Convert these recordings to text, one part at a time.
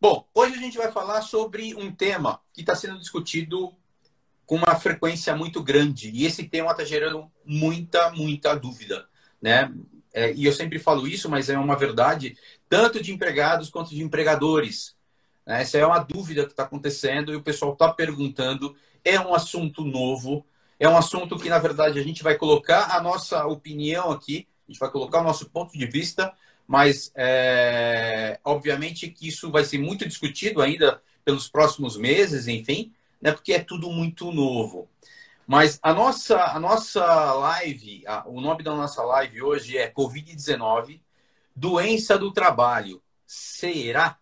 Bom, hoje a gente vai falar sobre um tema que está sendo discutido com uma frequência muito grande. E esse tema está gerando muita, muita dúvida. Né? É, e eu sempre falo isso, mas é uma verdade, tanto de empregados quanto de empregadores. Né? Essa é uma dúvida que está acontecendo e o pessoal está perguntando. É um assunto novo, é um assunto que, na verdade, a gente vai colocar a nossa opinião aqui, a gente vai colocar o nosso ponto de vista, mas é, obviamente que isso vai ser muito discutido ainda pelos próximos meses, enfim, né, porque é tudo muito novo. Mas a nossa, a nossa live, a, o nome da nossa live hoje é Covid-19, doença do trabalho. Será?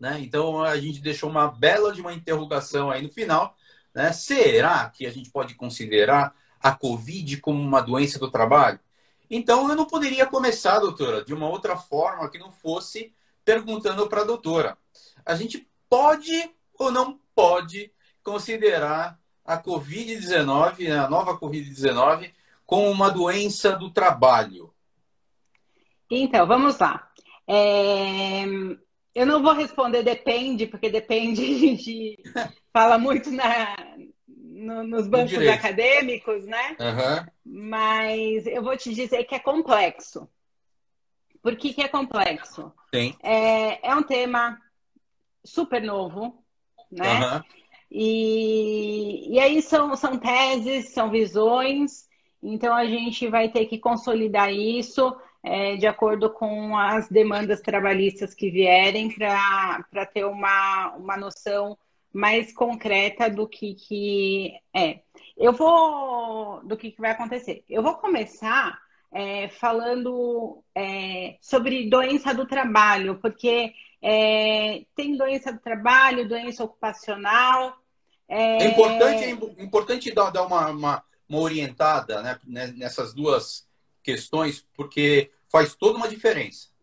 Né? Então a gente deixou uma bela de uma interrogação aí no final, né? Será que a gente pode considerar a Covid como uma doença do trabalho? Então, eu não poderia começar, doutora, de uma outra forma que não fosse perguntando para a doutora. A gente pode ou não pode considerar a Covid-19, a nova Covid-19, como uma doença do trabalho? Então, vamos lá. É... Eu não vou responder depende, porque depende, a gente fala muito na, no, nos bancos acadêmicos, né? Uhum. Mas eu vou te dizer que é complexo. Por que, que é complexo? É, é um tema super novo, né? Uhum. E, e aí são, são teses, são visões, então a gente vai ter que consolidar isso é, de acordo com as demandas trabalhistas que vierem para ter uma, uma noção mais concreta do que, que é. Eu vou. do que, que vai acontecer. Eu vou começar é, falando é, sobre doença do trabalho, porque é, tem doença do trabalho, doença ocupacional. É, é importante, é importante dar, dar uma, uma, uma orientada né, nessas duas questões, porque faz toda uma diferença.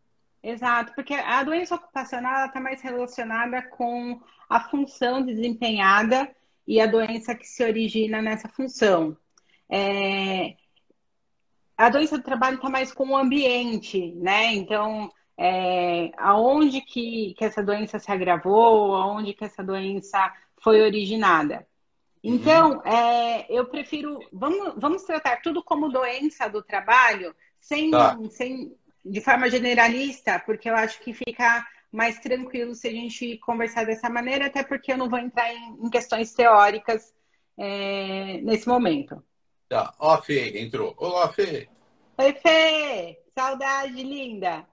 Exato, porque a doença ocupacional está mais relacionada com a função desempenhada e a doença que se origina nessa função. É... A doença do trabalho está mais com o ambiente, né? Então, é... aonde que, que essa doença se agravou, aonde que essa doença foi originada. Então, uhum. é, eu prefiro. Vamos, vamos tratar tudo como doença do trabalho, sem, tá. sem de forma generalista, porque eu acho que fica mais tranquilo se a gente conversar dessa maneira, até porque eu não vou entrar em, em questões teóricas é, nesse momento. Tá. Ó, Fê entrou. Olá, Fê. Oi, Fê. Saudade, linda.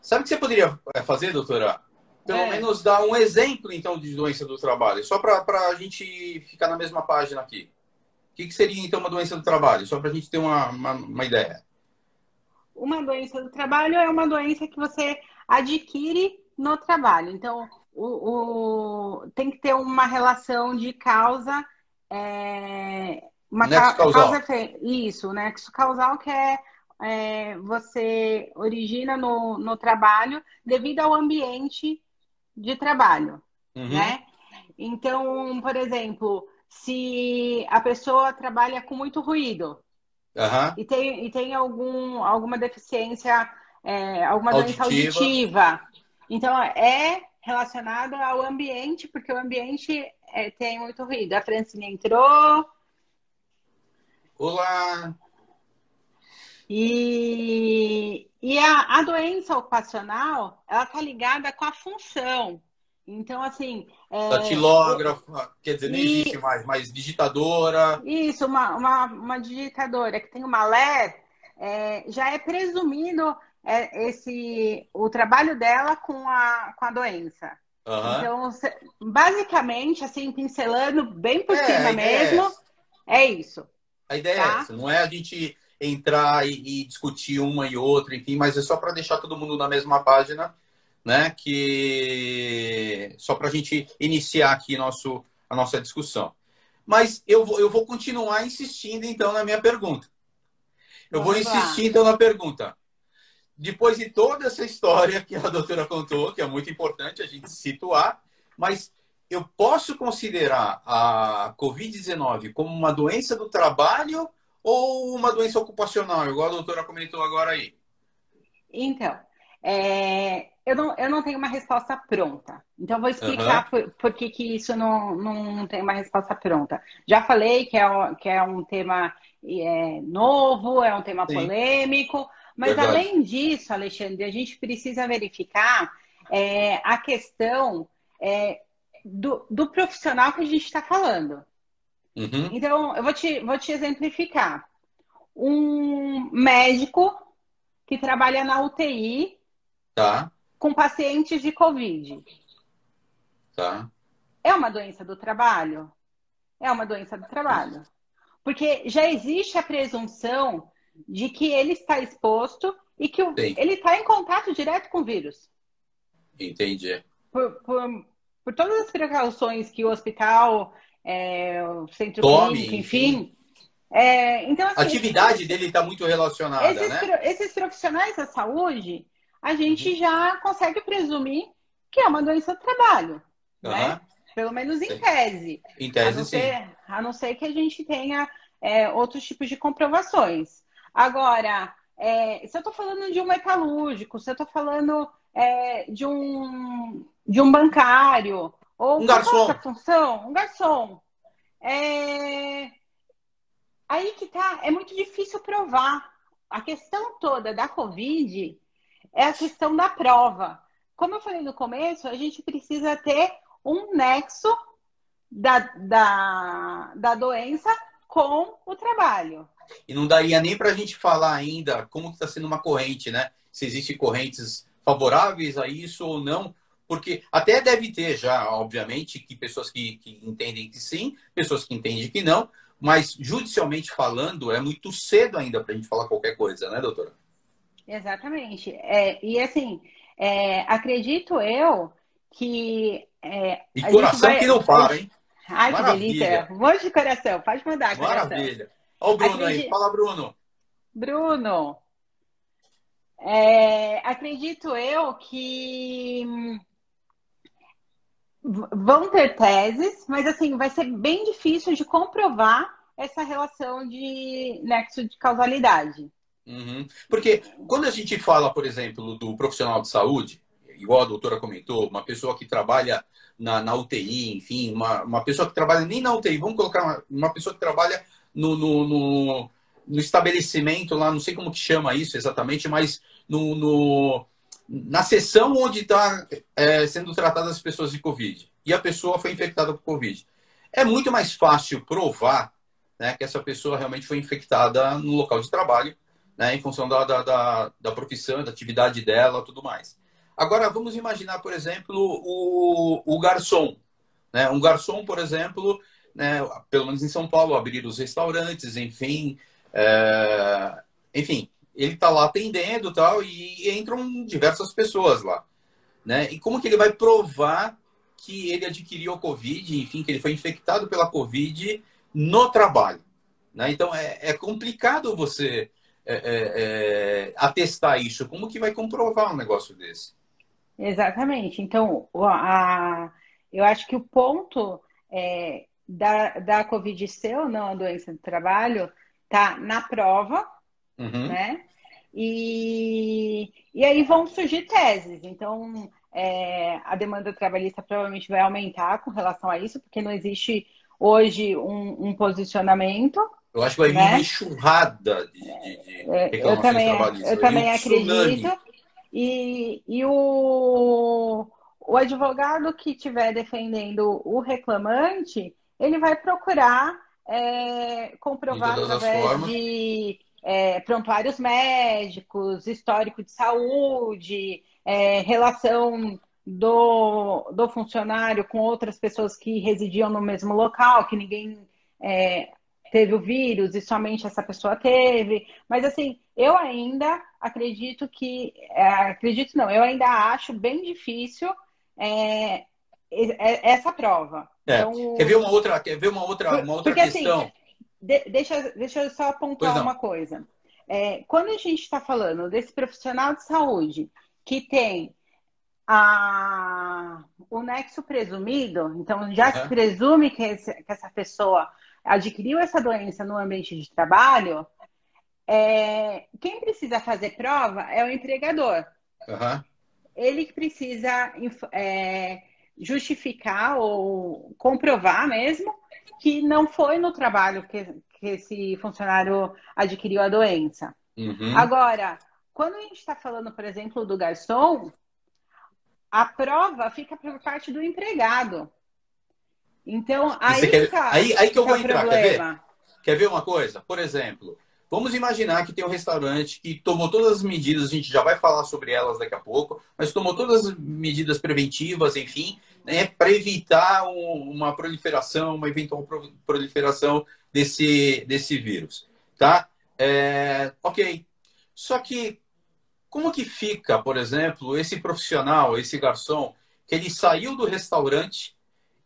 Sabe o que você poderia é, fazer, doutora? Pelo é. menos dar um exemplo, então, de doença do trabalho, só para a gente ficar na mesma página aqui. O que, que, seria, então, uma doença do trabalho? Só para a gente ter uma, uma, uma ideia. Uma doença do trabalho é uma doença que você adquire no trabalho. Então, o, o tem que ter uma relação de causa. É, uma nexo causal. causa. Isso, nexo causal, que é, é, você origina no, no trabalho devido ao ambiente de trabalho. Uhum. Né? Então, por exemplo, se a pessoa trabalha com muito ruído, Uhum. E, tem, e tem algum, alguma deficiência, é, alguma auditiva. doença auditiva. Então, é relacionado ao ambiente, porque o ambiente é, tem muito ruído. A Francine entrou. Olá! E, e a, a doença ocupacional, ela está ligada com a função. Então, assim. É... Datilógrafa, quer dizer, nem e... existe mais, mas digitadora. Isso, uma, uma, uma digitadora que tem uma LED, é, já é presumido é, esse, o trabalho dela com a, com a doença. Uhum. Então, basicamente, assim, pincelando bem por é, cima é mesmo, é, isso. A ideia é tá? é essa, não é a gente entrar e, e discutir uma e outra, enfim, mas é só para deixar todo mundo na mesma página né? Que só para a gente iniciar aqui nosso, a nossa discussão. Mas eu vou, eu vou continuar insistindo então na minha pergunta. Eu Vamos vou insistir lá. então na pergunta. Depois de toda essa história que a doutora contou, que é muito importante a gente situar, mas eu posso considerar a Covid-19 como uma doença do trabalho ou uma doença ocupacional, igual a doutora comentou agora aí? Então, é, eu não, eu não tenho uma resposta pronta. Então, vou explicar uhum. por, por que, que isso não, não tem uma resposta pronta. Já falei que é, que é um tema é, novo, é um tema Sim. polêmico, mas Verdade. além disso, Alexandre, a gente precisa verificar é, a questão é, do, do, profissional que a gente está falando. Uhum. Então, eu vou te, vou te exemplificar. Um médico que trabalha na UTI tá. com pacientes de Covid. Tá. É uma doença do trabalho? É uma doença do trabalho. Porque já existe a presunção de que ele está exposto e que o, ele está em contato direto com o vírus. Entendi. Por, por, por todas as precauções que o hospital, é, o centro Tome, clínico, enfim. enfim. É, então, assim, a atividade dele está muito relacionada, esses, né? Esses profissionais da saúde, a gente uhum. já consegue presumir que é uma doença do trabalho, uhum. né? Pelo menos em tese. Em tese, a sim. Ser, a não ser que a gente tenha é, outros tipos de comprovações. Agora, é, se eu estou falando de um metalúrgico, se eu estou falando é, de, um, de um bancário, ou um garçom. função, um garçom. É... Aí que tá, é muito difícil provar. A questão toda da Covid é a questão da prova. Como eu falei no começo, a gente precisa ter um nexo da, da, da doença com o trabalho. E não daria nem para a gente falar ainda como está sendo uma corrente, né? Se existem correntes favoráveis a isso ou não, porque até deve ter já, obviamente, que pessoas que, que entendem que sim, pessoas que entendem que não, mas judicialmente falando, é muito cedo ainda para a gente falar qualquer coisa, né, doutora? Exatamente. É, e assim, é, acredito eu que. É, e coração vai... que não para, hein? Ai, Maravilha. que delícia. Um monte de coração. Pode mandar, coração. Maravilha. Olha o Bruno Acredito... aí. Fala, Bruno. Bruno, é, acredito eu que vão ter teses, mas assim, vai ser bem difícil de comprovar essa relação de nexo de causalidade. Uhum. Porque quando a gente fala, por exemplo, do profissional de saúde, igual a doutora comentou, uma pessoa que trabalha na, na UTI, enfim, uma, uma pessoa que trabalha nem na UTI, vamos colocar uma, uma pessoa que trabalha no, no, no, no, estabelecimento lá, não sei como que chama isso exatamente, mas no, no na sessão onde está é, sendo tratadas as pessoas de Covid e a pessoa foi infectada por Covid. É muito mais fácil provar né, que essa pessoa realmente foi infectada no local de trabalho, né, em função da, da, da, da profissão, da atividade dela tudo mais. Agora, vamos imaginar, por exemplo, o, o garçom. Né? Um garçom, por exemplo, né, pelo menos em São Paulo, abrir os restaurantes, enfim. É, enfim, ele está lá atendendo tal, e entram diversas pessoas lá. Né? E como que ele vai provar que ele adquiriu a Covid, enfim, que ele foi infectado pela Covid no trabalho? Né? Então, é, é complicado você é, é, é, atestar isso. Como que vai comprovar um negócio desse? Exatamente. Então, a, eu acho que o ponto é, da, da Covid ser ou não a doença do trabalho tá na prova, uhum. né? E, e aí vão surgir teses. Então, é, a demanda trabalhista provavelmente vai aumentar com relação a isso, porque não existe hoje um, um posicionamento. Eu acho que vai vir né? uma enxurrada de, de, de é, eu também, eu também acredito. E, e o, o advogado que estiver defendendo o reclamante, ele vai procurar é, comprovar através de é, prontuários médicos, histórico de saúde, é, relação do, do funcionário com outras pessoas que residiam no mesmo local, que ninguém é, teve o vírus e somente essa pessoa teve. Mas assim, eu ainda acredito que. É, acredito não, eu ainda acho bem difícil é, essa prova. É. Então, quer ver uma outra, quer ver uma outra, uma outra porque, assim, questão? Assim, de, deixa, deixa eu só apontar uma coisa. É, quando a gente está falando desse profissional de saúde que tem a, o nexo presumido, então já uhum. se presume que, esse, que, essa pessoa adquiriu essa doença no ambiente de trabalho, é, quem precisa fazer prova é o empregador. Uhum. ele que precisa é, justificar ou comprovar mesmo que não foi no trabalho que, que esse funcionário adquiriu a doença. Uhum. Agora, quando a gente está falando, por exemplo, do garçom, a prova fica por parte do empregado. Então, aí, quer... tá, aí, aí que eu vou entrar, quer ver? Quer ver uma coisa? Por exemplo, vamos imaginar que tem um restaurante que tomou todas as medidas, a gente já vai falar sobre elas daqui a pouco, mas tomou todas as medidas preventivas, enfim, né, para evitar um, uma proliferação, uma eventual proliferação desse, desse vírus. Tá? É, ok. Só que como que fica, por exemplo, esse profissional, esse garçom, que ele saiu do restaurante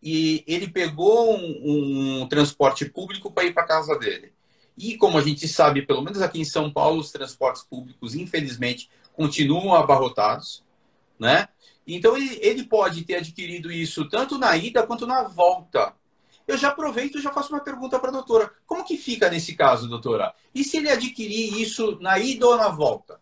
e ele pegou um, um transporte público para ir para casa dele. E como a gente sabe, pelo menos aqui em São Paulo, os transportes públicos, infelizmente, continuam abarrotados, né? Então ele, ele pode ter adquirido isso tanto na ida quanto na volta. Eu já aproveito e já faço uma pergunta para a doutora. Como que fica nesse caso, doutora? E se ele adquirir isso na ida ou na volta?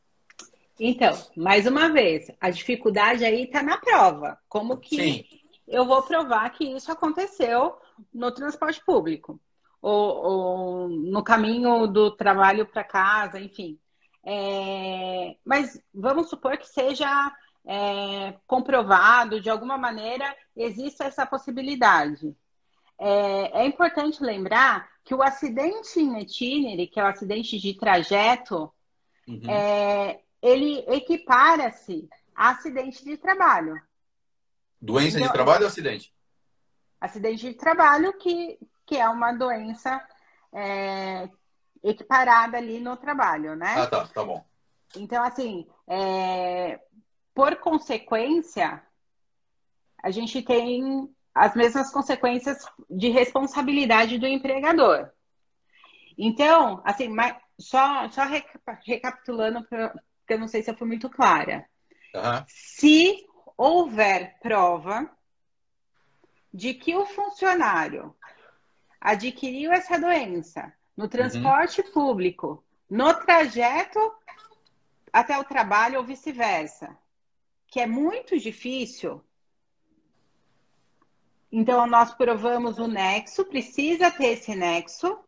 Então, mais uma vez, a dificuldade aí está na prova. Como que Sim. Eu vou provar que isso aconteceu no transporte público? Ou, ou no caminho do trabalho para casa, enfim. É... Mas vamos supor que seja é, comprovado, de alguma maneira, existe essa possibilidade. É, é, importante lembrar que o acidente in itinere, que é o acidente de trajeto, uhum. é, ele equipara-se a acidente de trabalho. Doença então, de trabalho ou acidente? Acidente de trabalho, que, que é uma doença é, equiparada ali no trabalho, né? Ah, tá, tá bom. Então, assim, é, por consequência, a gente tem as mesmas consequências de responsabilidade do empregador. Então, assim, só, só recapitulando, porque eu não sei se eu fui muito clara. Uhum. Se houver prova de que o funcionário adquiriu essa doença no transporte uhum. público, no trajeto até o trabalho ou vice-versa, que é muito difícil. Então, nós provamos o nexo, precisa ter esse nexo.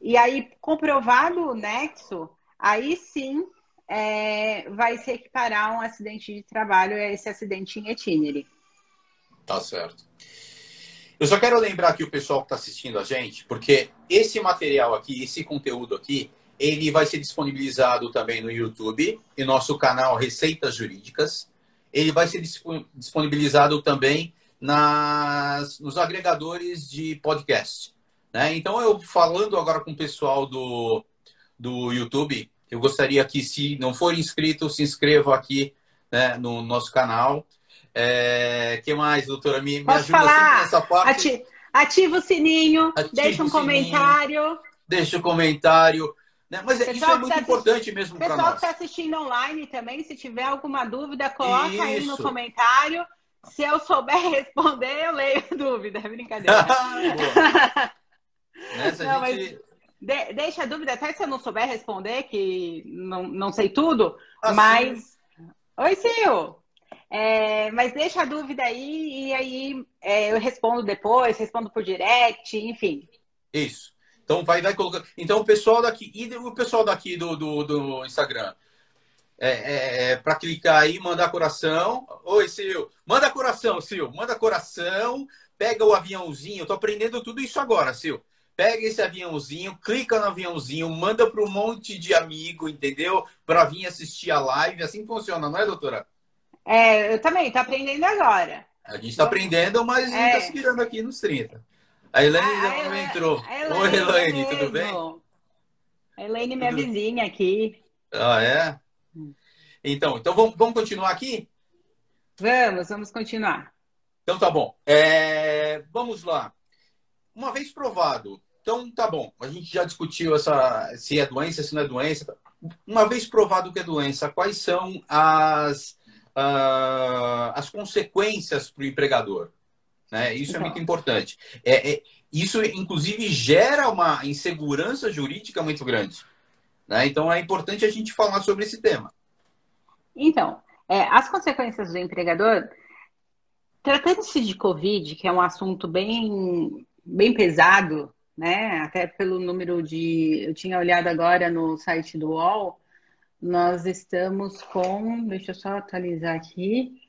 E aí, comprovado o nexo, aí sim é, vai se equiparar um acidente de trabalho a esse acidente em itinere. Tá certo. Eu só quero lembrar aqui o pessoal que está assistindo a gente, porque esse material aqui, esse conteúdo aqui, ele vai ser disponibilizado também no YouTube e nosso canal Receitas Jurídicas. Ele vai ser disponibilizado também nas, nos agregadores de podcast. Né? Então, eu falando agora com o pessoal do, do YouTube, eu gostaria que, se não for inscrito, se inscreva aqui né, no nosso canal. É, que mais, doutora? Me, me ajuda falar? nessa parte. Ativa o sininho, Ativa deixa um comentário. Deixa o um comentário. Né? Mas pessoal isso é muito tá importante mesmo para nós. Pessoal que está assistindo online também, se tiver alguma dúvida, coloca isso. aí no comentário. Se eu souber responder, eu leio a dúvida. É brincadeira. Nessa não, gente... de, deixa a dúvida, até se eu não souber responder, que não, não sei tudo, assim... mas. Oi, Sil! É, mas deixa a dúvida aí e aí é, eu respondo depois, respondo por direct, enfim. Isso. Então vai, vai colocando. Então o pessoal daqui e o pessoal daqui do, do, do Instagram. É, é, é para clicar aí, mandar coração. Oi, Sil. Manda coração, Sil. Manda coração. Pega o aviãozinho. Eu tô aprendendo tudo isso agora, Sil. Pega esse aviãozinho, clica no aviãozinho, manda para um monte de amigo, entendeu? Para vir assistir a live. Assim funciona, não é, doutora? É, eu também, tô aprendendo agora. A gente está aprendendo, mas a gente está é. se virando aqui nos 30. A Elaine ainda ah, não entrou. Elaine Oi, Elaine, tudo bem? A Elaine, minha tudo... vizinha aqui. Ah, é? Então, então vamos, vamos continuar aqui? Vamos, vamos continuar. Então tá bom. É, vamos lá. Uma vez provado, então tá bom. A gente já discutiu essa se é doença, se não é doença. Uma vez provado que é doença, quais são as, uh, as consequências para o empregador? Né? Isso então. é muito importante. É, é, isso, inclusive, gera uma insegurança jurídica muito grande. Né? Então, é importante a gente falar sobre esse tema. Então, É, as consequências do empregador, tratando-se de Covid, que é um assunto bem, bem pesado, né? Até pelo número de. Eu tinha olhado agora no site do UOL, nós estamos com. Deixa eu só atualizar aqui.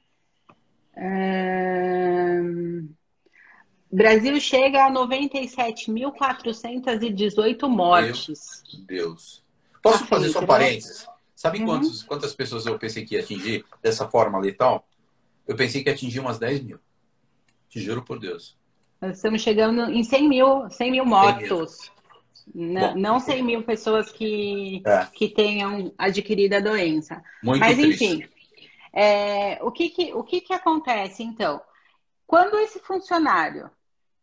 Brasil chega a 97.418 mortes. Meu Deus. Posso tá fazer só um parênteses? Sabe uhum. quantos, quantas pessoas eu pensei que ia atingir dessa forma letal? Eu pensei que ia atingir umas 10 mil. Te juro por Deus. Nós estamos chegando em 100 mil, 100 mil mortos. 100 mil. Bom, não 100 mil pessoas que, é. que tenham adquirido a doença. Muito Mas, triste. enfim, é, o, que, que, o que, que acontece, então? Quando esse funcionário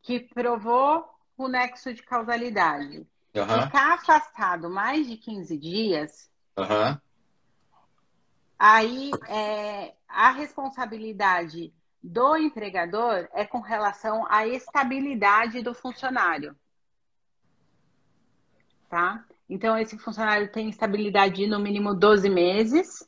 que provou o nexo de causalidade uhum. ficar afastado mais de 15 dias, uhum. aí é, a responsabilidade do empregador é com relação à estabilidade do funcionário. Tá? Então, esse funcionário tem estabilidade de no mínimo 12 meses.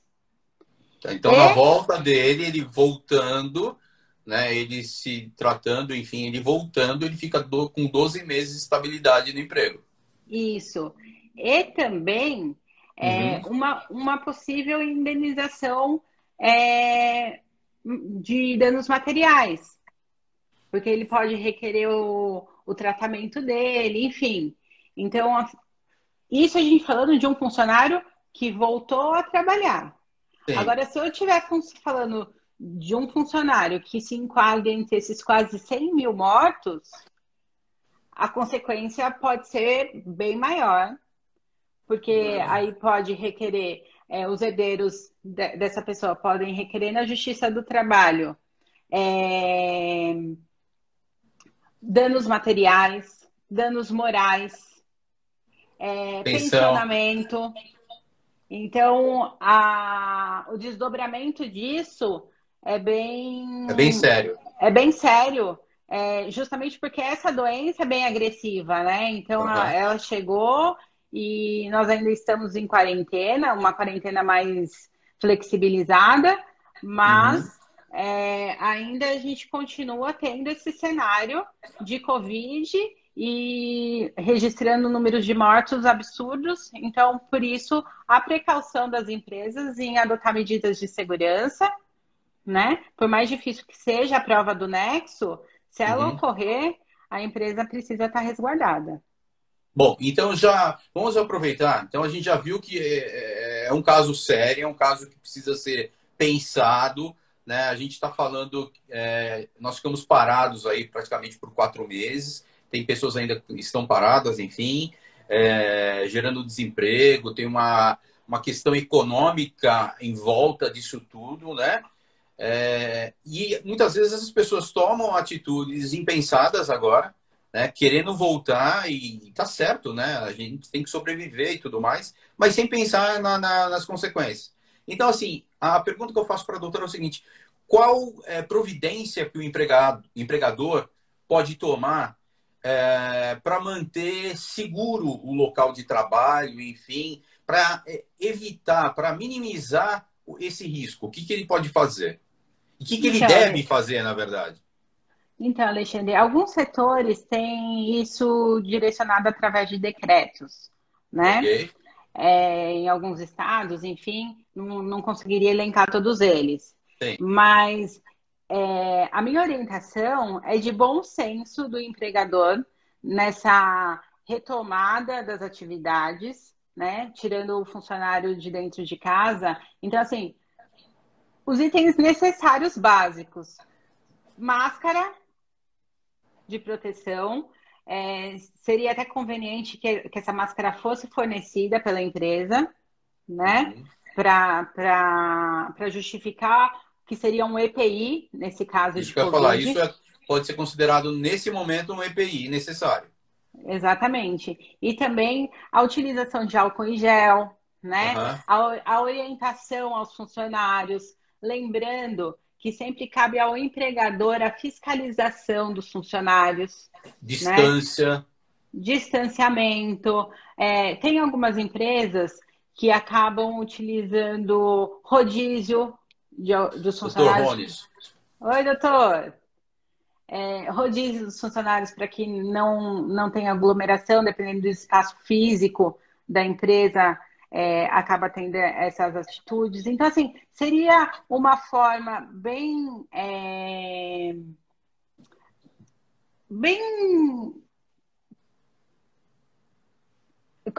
Então, e... na volta dele, ele voltando, né, ele se tratando, enfim, ele voltando, ele fica do, com 12 meses de estabilidade no emprego. Isso. E também é, uhum. uma, uma possível indenização é, de danos materiais, porque ele pode requerer o, o tratamento dele, enfim. Então, isso a gente falando de um funcionário que voltou a trabalhar. Sim. Agora, se eu estiver falando de um funcionário que se enquadra entre esses quase 100 mil mortos, a consequência pode ser bem maior, porque aí pode requerer, é, os herdeiros de, dessa pessoa podem requerer na Justiça do Trabalho é, danos materiais, danos morais, é, pensionamento. Então, a, o desdobramento disso é bem. É bem sério. É bem sério. É, justamente porque essa doença é bem agressiva, né? Então, uhum. a, ela chegou e nós ainda estamos em quarentena, uma quarentena mais flexibilizada, mas uhum. é, ainda a gente continua tendo esse cenário de Covid e registrando números de mortos absurdos. Então, por isso, a precaução das empresas em adotar medidas de segurança né? Por mais difícil que seja a prova do nexo, se ela uhum. ocorrer, a empresa precisa estar resguardada. Bom, então já vamos aproveitar. Então a gente já viu que é, é, é um caso sério, é um caso que precisa ser pensado. Né? A gente está falando, é, nós ficamos parados aí praticamente por quatro meses. Tem pessoas ainda que estão paradas, enfim, é, gerando desemprego. Tem uma, uma questão econômica em volta disso tudo, né? É, e muitas vezes as pessoas tomam atitudes impensadas agora, né, querendo voltar e tá certo, né? A gente tem que sobreviver e tudo mais, mas sem pensar na, na, nas consequências. Então, assim, a pergunta que eu faço para a doutora é o seguinte: qual é, providência que o empregado, empregador pode tomar é, para manter seguro o local de trabalho, enfim, para é, evitar, para minimizar esse risco? O que, que ele pode fazer? O que, que ele deve fazer, na verdade? Então, Alexandre, alguns setores têm isso direcionado através de decretos, né? Okay. É, em alguns estados, enfim, não, não, conseguiria elencar todos eles. Sim. Mas é, a minha orientação é de bom senso do empregador nessa retomada das atividades, né? Tirando o funcionário de dentro de casa. Então, assim, os itens necessários básicos: máscara de proteção. É, seria até conveniente que, que, essa máscara fosse fornecida pela empresa, né? Uhum. Para justificar que seria um EPI, nesse caso isso de que eu falar, isso é, pode ser considerado, nesse momento, um EPI necessário. Exatamente. E também a utilização de álcool em gel, né? Uhum. A, a orientação aos funcionários, Lembrando que sempre cabe ao empregador a fiscalização dos funcionários. Né? Distância. Né? Distanciamento. É, tem algumas empresas que acabam utilizando rodízio de, dos funcionários. Oi, doutor. É, rodízio dos funcionários para que não, não tenha aglomeração, dependendo do espaço físico da empresa, é, acaba tendo essas atitudes. Então, assim, seria uma forma bem. É, bem.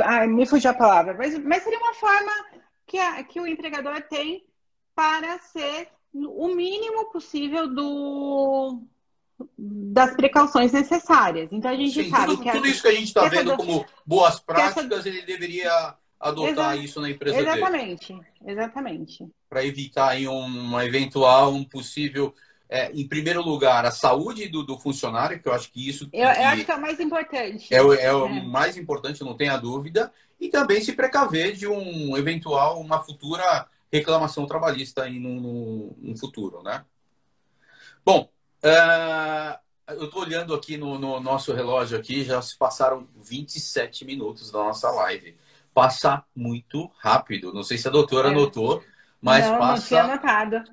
Ai, me fugiu a palavra, mas, mas seria uma forma que, a, que o empregador tem para ser o mínimo possível do, das precauções necessárias. Então a gente Sim, sabe tudo, que a, tudo isso que a gente está vendo do... como boas práticas, essa... ele deveria adotar isso na empresa exatamente, dele. Exatamente, Para evitar aí uma eventual, um possível é, em primeiro lugar, a saúde do, do, funcionário, que eu acho que isso. Eu, eu acho que é o mais importante. É, é, o é. mais importante, não tenha dúvida. E também se precaver de um eventual, uma futura reclamação trabalhista aí no, no, no futuro, né? Bom, uh, eu estou olhando aqui no, no, nosso relógio aqui, já se passaram 27 minutos da nossa live. Passa muito rápido. Não sei se a doutora é. notou, mas não, passa não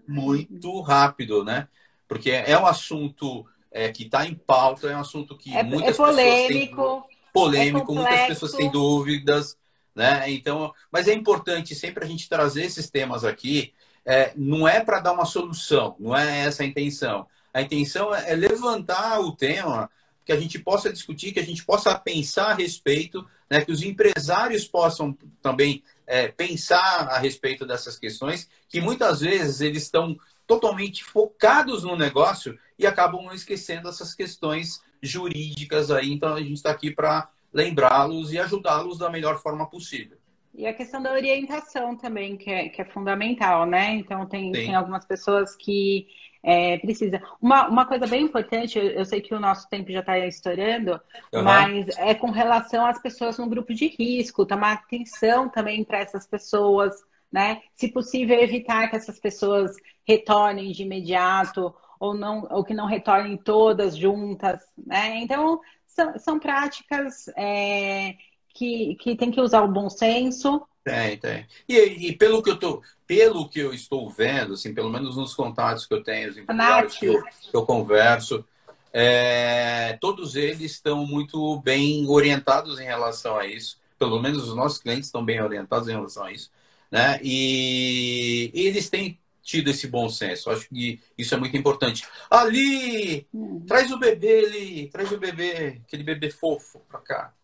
muito rápido, né? Porque é um assunto é, que está em pauta, é um assunto que é, muitas é polêmico, pessoas têm polêmico, muitas pessoas têm dúvidas, né? Então, mas é importante sempre a gente trazer esses temas aqui. É, não é para dar uma solução, não é essa a intenção. A intenção é, é levantar o tema que a gente possa discutir, que a gente possa pensar a respeito, né? Que os empresários possam também é, pensar a respeito dessas questões, que muitas vezes eles estão totalmente focados no negócio e acabam esquecendo essas questões jurídicas aí. Então a gente está aqui para lembrá-los e ajudá-los da melhor forma possível. E a questão da orientação também, que é, que é fundamental, né? Então, tem, tem algumas pessoas que é, precisam. Uma, uma coisa bem importante, eu, eu sei que o nosso tempo já está estourando, uhum. mas é com relação às pessoas no grupo de risco, tomar atenção também para essas pessoas, né? Se possível, evitar que essas pessoas retornem de imediato ou, não, ou que não retornem todas juntas, né? Então, são, são práticas é, que, que tem que usar o bom senso. Tem, tem. E, e, pelo que eu tô, pelo que eu estou vendo, assim, pelo menos nos contatos que eu tenho, os empresários que eu, que eu converso, é, todos eles estão muito bem orientados em relação a isso. Pelo menos os nossos clientes estão bem orientados em relação a isso. Né? E, e eles têm tido esse bom senso. Acho que isso é muito importante. Ali, hum. traz o bebê ali, traz o bebê, aquele bebê fofo para cá.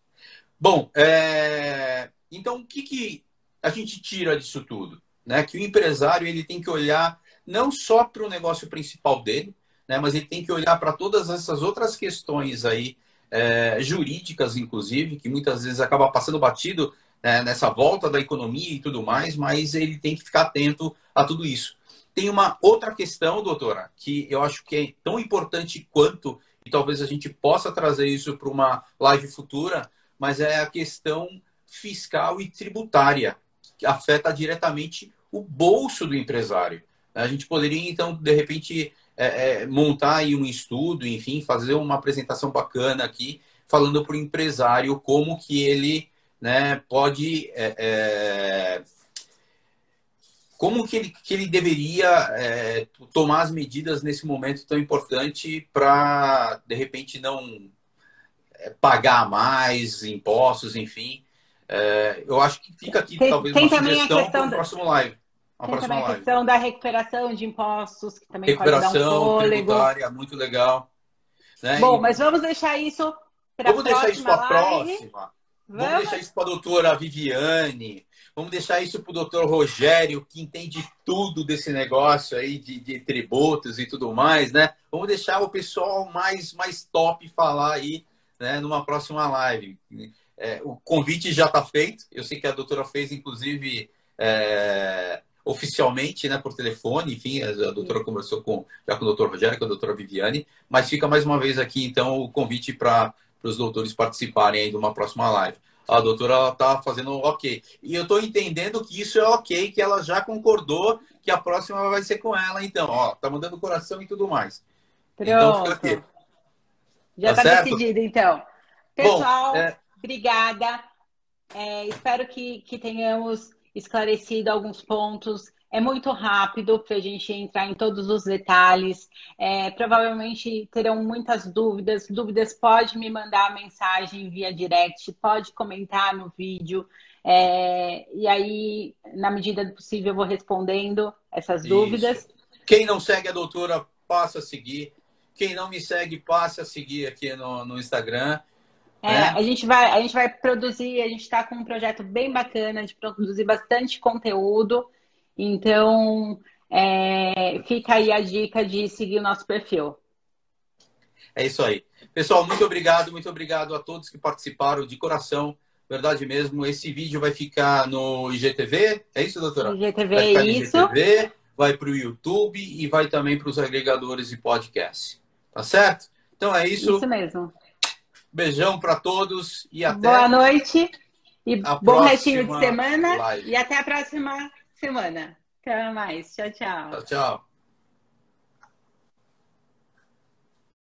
Bom, é... então o que, que a gente tira disso tudo? Né? Que o empresário ele tem que olhar não só para o negócio principal dele, né? mas ele tem que olhar para todas essas outras questões aí, é, jurídicas, inclusive, que muitas vezes acaba passando batido né, nessa volta da economia e tudo mais, mas ele tem que ficar atento a tudo isso. Tem uma outra questão, doutora, que eu acho que é tão importante quanto, e talvez a gente possa trazer isso para uma live futura, mas é a questão fiscal e tributária, que afeta diretamente o bolso do empresário. A gente poderia, então, de repente, é, é, montar aí um estudo, enfim, fazer uma apresentação bacana aqui, falando para o empresário como que ele né, pode é, é como que ele, que ele deveria é, tomar as medidas nesse momento tão importante para, de repente, não pagar mais impostos, enfim. É, eu acho que fica aqui tem, talvez tem uma sugestão para o próximo live. Tem também a questão da recuperação de impostos, que também recuperação pode dar um tributária, muito legal. Né? Bom, e... mas vamos deixar isso para a próxima Vamos deixar isso para a próxima. Vamos? vamos deixar isso para a doutora Viviane. Vamos deixar isso para o doutor Rogério, que entende tudo desse negócio aí de, de, tributos e tudo mais, né? Vamos deixar o pessoal mais, mais top falar aí, né, numa próxima live. É, o convite já está feito. Eu sei que a doutora fez, inclusive, é, oficialmente, né, por telefone. Enfim, a, a doutora conversou com, já com o doutor Rogério, com a doutora Viviane. Mas fica mais uma vez aqui, então, o convite para os doutores participarem aí de uma próxima live a doutora está fazendo ok. E eu estou entendendo que isso é ok, que ela já concordou que a próxima vai ser com ela, então, ó, tá mandando coração e tudo mais. Pronto. Então fica aqui. Já está tá decidido, então. Pessoal, Bom, é... obrigada. É, espero que, que tenhamos esclarecido alguns pontos é muito rápido para a gente entrar em todos os detalhes. É, provavelmente terão muitas dúvidas. Dúvidas, pode me mandar mensagem via direct, pode comentar no vídeo. É, e aí, na medida do possível, eu vou respondendo essas Isso. dúvidas. Quem não segue a doutora, passa a seguir. Quem não me segue, passa a seguir aqui no, no Instagram. É, né? a, gente vai, a gente vai produzir, a gente está com um projeto bem bacana de produzir bastante conteúdo. Então, é, fica aí a dica de seguir o nosso perfil. É isso aí. Pessoal, muito obrigado, muito obrigado a todos que participaram de coração. Verdade mesmo. Esse vídeo vai ficar no IGTV, é isso, doutora? IGTV, vai ficar isso. IGTV, vai para o YouTube e vai também para os agregadores de podcast. Tá certo? Então é isso. Isso mesmo. Beijão para todos e até. Boa noite e bom restinho de semana. Live. E até a próxima semana. Até mais. Tchau, tchau. Tchau, tchau.